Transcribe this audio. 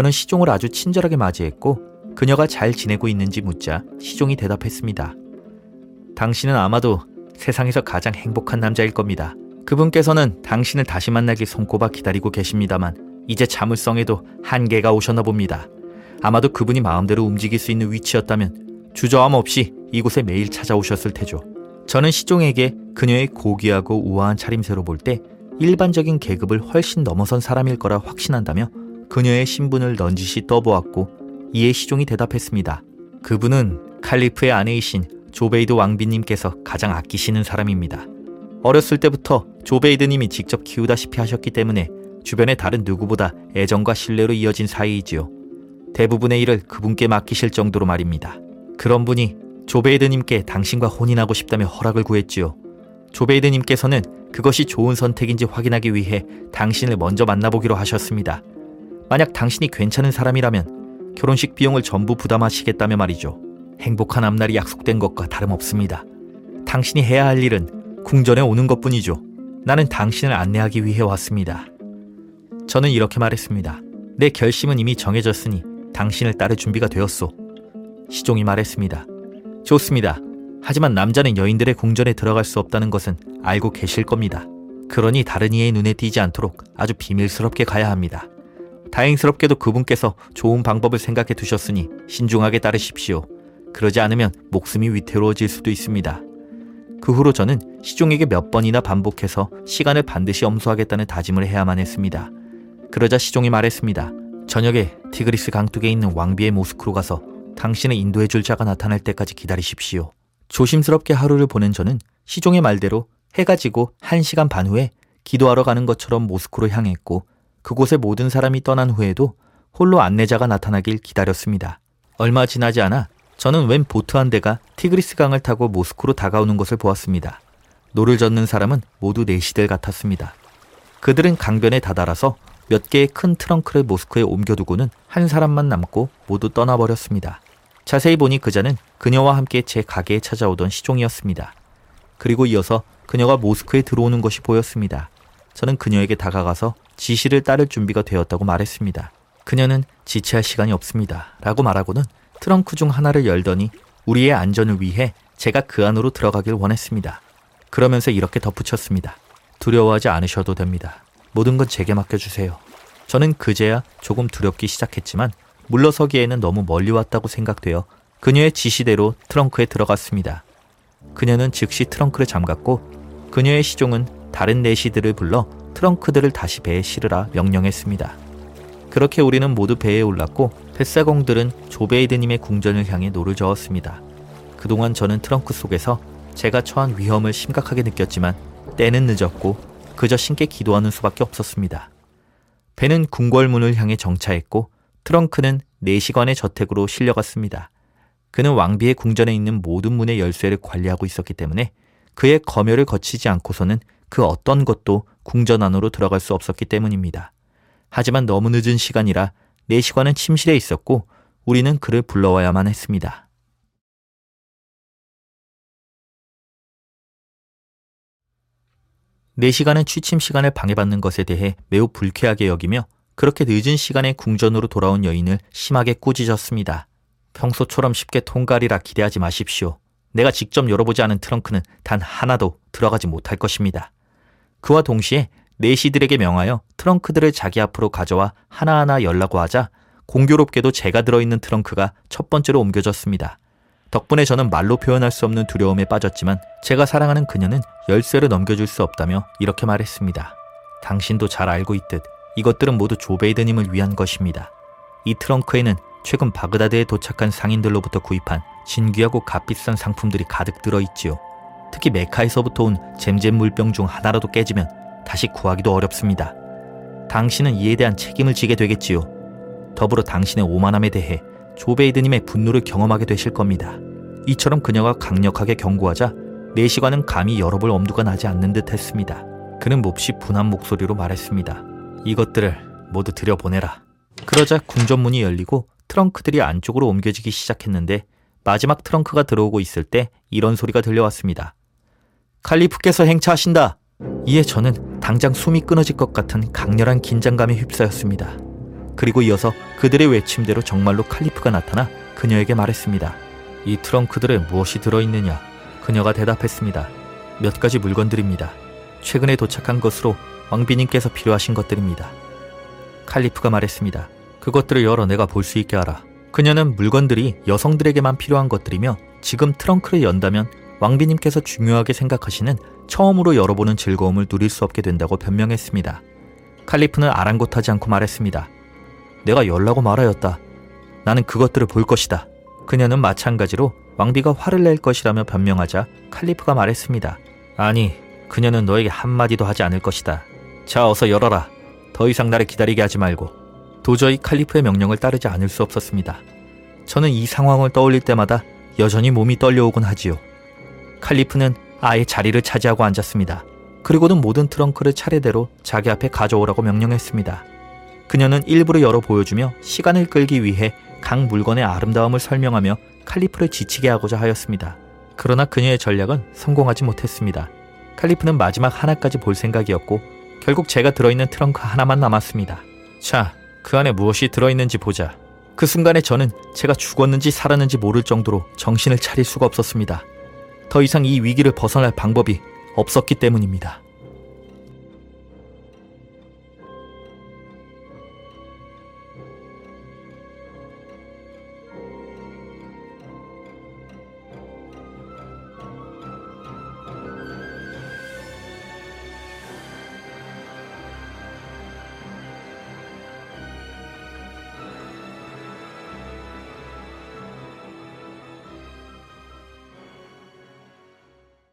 저는 시종을 아주 친절하게 맞이했고 그녀가 잘 지내고 있는지 묻자 시종이 대답했습니다. 당신은 아마도 세상에서 가장 행복한 남자일 겁니다. 그분께서는 당신을 다시 만나길 손꼽아 기다리고 계십니다만 이제 자물성에도 한계가 오셨나 봅니다. 아마도 그분이 마음대로 움직일 수 있는 위치였다면 주저함 없이 이곳에 매일 찾아오셨을 테죠. 저는 시종에게 그녀의 고귀하고 우아한 차림새로 볼 때 일반적인 계급을 훨씬 넘어선 사람일 거라 확신한다며 그녀의 신분을 넌지시 떠보았고 이에 시종이 대답했습니다. 그분은 칼리프의 아내이신 조베이드 왕비님께서 가장 아끼시는 사람입니다. 어렸을 때부터 조베이드님이 직접 키우다시피 하셨기 때문에 주변의 다른 누구보다 애정과 신뢰로 이어진 사이이지요. 대부분의 일을 그분께 맡기실 정도로 말입니다. 그런 분이 조베이드님께 당신과 혼인하고 싶다며 허락을 구했지요. 조베이드님께서는 그것이 좋은 선택인지 확인하기 위해 당신을 먼저 만나보기로 하셨습니다. 만약 당신이 괜찮은 사람이라면 결혼식 비용을 전부 부담하시겠다며 말이죠. 행복한 앞날이 약속된 것과 다름없습니다. 당신이 해야 할 일은 궁전에 오는 것 뿐이죠. 나는 당신을 안내하기 위해 왔습니다. 저는 이렇게 말했습니다. 내 결심은 이미 정해졌으니 당신을 따를 준비가 되었소. 시종이 말했습니다. 좋습니다. 하지만 남자는 여인들의 궁전에 들어갈 수 없다는 것은 알고 계실 겁니다. 그러니 다른 이의 눈에 띄지 않도록 아주 비밀스럽게 가야 합니다. 다행스럽게도 그분께서 좋은 방법을 생각해 두셨으니 신중하게 따르십시오. 그러지 않으면 목숨이 위태로워질 수도 있습니다. 그 후로 저는 시종에게 몇 번이나 반복해서 시간을 반드시 엄수하겠다는 다짐을 해야만 했습니다. 그러자 시종이 말했습니다. 저녁에 티그리스 강둑에 있는 왕비의 모스크로 가서 당신을 인도해 줄 자가 나타날 때까지 기다리십시오. 조심스럽게 하루를 보낸 저는 시종의 말대로 해가 지고 1시간 반 후에 기도하러 가는 것처럼 모스크로 향했고 그곳의 모든 사람이 떠난 후에도 홀로 안내자가 나타나길 기다렸습니다. 얼마 지나지 않아 저는 웬 보트 한 대가 티그리스 강을 타고 모스크로 다가오는 것을 보았습니다. 노를 젓는 사람은 모두 내시들 같았습니다. 그들은 강변에 다다라서 몇 개의 큰 트렁크를 모스크에 옮겨두고는 한 사람만 남고 모두 떠나버렸습니다. 자세히 보니 그자는 그녀와 함께 제 가게에 찾아오던 시종이었습니다. 그리고 이어서 그녀가 모스크에 들어오는 것이 보였습니다. 저는 그녀에게 다가가서 지시를 따를 준비가 되었다고 말했습니다. 그녀는 지체할 시간이 없습니다. 라고 말하고는 트렁크 중 하나를 열더니 우리의 안전을 위해 제가 그 안으로 들어가길 원했습니다. 그러면서 이렇게 덧붙였습니다. 두려워하지 않으셔도 됩니다. 모든 건 제게 맡겨주세요. 저는 그제야 조금 두렵기 시작했지만 물러서기에는 너무 멀리 왔다고 생각되어 그녀의 지시대로 트렁크에 들어갔습니다. 그녀는 즉시 트렁크를 잠갔고 그녀의 시종은 다른 내시들을 불러 트렁크들을 다시 배에 실으라 명령했습니다. 그렇게 우리는 모두 배에 올랐고 뱃사공들은 조베이드님의 궁전을 향해 노를 저었습니다. 그동안 저는 트렁크 속에서 제가 처한 위험을 심각하게 느꼈지만 때는 늦었고 그저 신께 기도하는 수밖에 없었습니다. 배는 궁궐문을 향해 정차했고 트렁크는 내시관의 저택으로 실려갔습니다. 그는 왕비의 궁전에 있는 모든 문의 열쇠를 관리하고 있었기 때문에 그의 검열을 거치지 않고서는 그 어떤 것도 궁전 안으로 들어갈 수 없었기 때문입니다. 하지만 너무 늦은 시간이라 내시관은 침실에 있었고 우리는 그를 불러와야만 했습니다. 내시관은 취침 시간을 방해받는 것에 대해 매우 불쾌하게 여기며 그렇게 늦은 시간에 궁전으로 돌아온 여인을 심하게 꾸짖었습니다. 평소처럼 쉽게 통과하리라 기대하지 마십시오. 내가 직접 열어보지 않은 트렁크는 단 하나도 들어가지 못할 것입니다. 그와 동시에 내시들에게 명하여 트렁크들을 자기 앞으로 가져와 하나하나 열라고 하자 공교롭게도 제가 들어있는 트렁크가 첫 번째로 옮겨졌습니다. 덕분에 저는 말로 표현할 수 없는 두려움에 빠졌지만 제가 사랑하는 그녀는 열쇠를 넘겨줄 수 없다며 이렇게 말했습니다. 당신도 잘 알고 있듯 이것들은 모두 조베이드님을 위한 것입니다. 이 트렁크에는 최근 바그다드에 도착한 상인들로부터 구입한 진귀하고 값비싼 상품들이 가득 들어있지요. 특히 메카에서부터 온 잼잼 물병 중 하나라도 깨지면 다시 구하기도 어렵습니다. 당신은 이에 대한 책임을 지게 되겠지요. 더불어 당신의 오만함에 대해 조베이드님의 분노를 경험하게 되실 겁니다. 이처럼 그녀가 강력하게 경고하자 내시관은 감히 열어볼 엄두가 나지 않는 듯 했습니다. 그는 몹시 분한 목소리로 말했습니다. 이것들을 모두 들여보내라. 그러자 궁전문이 열리고 트렁크들이 안쪽으로 옮겨지기 시작했는데 마지막 트렁크가 들어오고 있을 때 이런 소리가 들려왔습니다. 칼리프께서 행차하신다. 이에 저는 당장 숨이 끊어질 것 같은 강렬한 긴장감에 휩싸였습니다. 그리고 이어서 그들의 외침대로 정말로 칼리프가 나타나 그녀에게 말했습니다. 이 트렁크들에 무엇이 들어있느냐? 그녀가 대답했습니다. 몇 가지 물건들입니다. 최근에 도착한 것으로 왕비님께서 필요하신 것들입니다. 칼리프가 말했습니다. 그것들을 열어 내가 볼 수 있게 하라. 그녀는 물건들이 여성들에게만 필요한 것들이며 지금 트렁크를 연다면 왕비님께서 중요하게 생각하시는 처음으로 열어보는 즐거움을 누릴 수 없게 된다고 변명했습니다. 칼리프는 아랑곳하지 않고 말했습니다. 내가 열라고 말하였다. 나는 그것들을 볼 것이다. 그녀는 마찬가지로 왕비가 화를 낼 것이라며 변명하자 칼리프가 말했습니다. 아니, 그녀는 너에게 한마디도 하지 않을 것이다. 자, 어서 열어라. 더 이상 나를 기다리게 하지 말고. 도저히 칼리프의 명령을 따르지 않을 수 없었습니다. 저는 이 상황을 떠올릴 때마다 여전히 몸이 떨려오곤 하지요. 칼리프는 아예 자리를 차지하고 앉았습니다. 그리고는 모든 트렁크를 차례대로 자기 앞에 가져오라고 명령했습니다. 그녀는 일부러 열어 보여주며 시간을 끌기 위해 각 물건의 아름다움을 설명하며 칼리프를 지치게 하고자 하였습니다. 그러나 그녀의 전략은 성공하지 못했습니다. 칼리프는 마지막 하나까지 볼 생각이었고 결국 제가 들어있는 트렁크 하나만 남았습니다. 자, 그 안에 무엇이 들어있는지 보자. 그 순간에 저는 제가 죽었는지 살았는지 모를 정도로 정신을 차릴 수가 없었습니다. 더 이상 이 위기를 벗어날 방법이 없었기 때문입니다.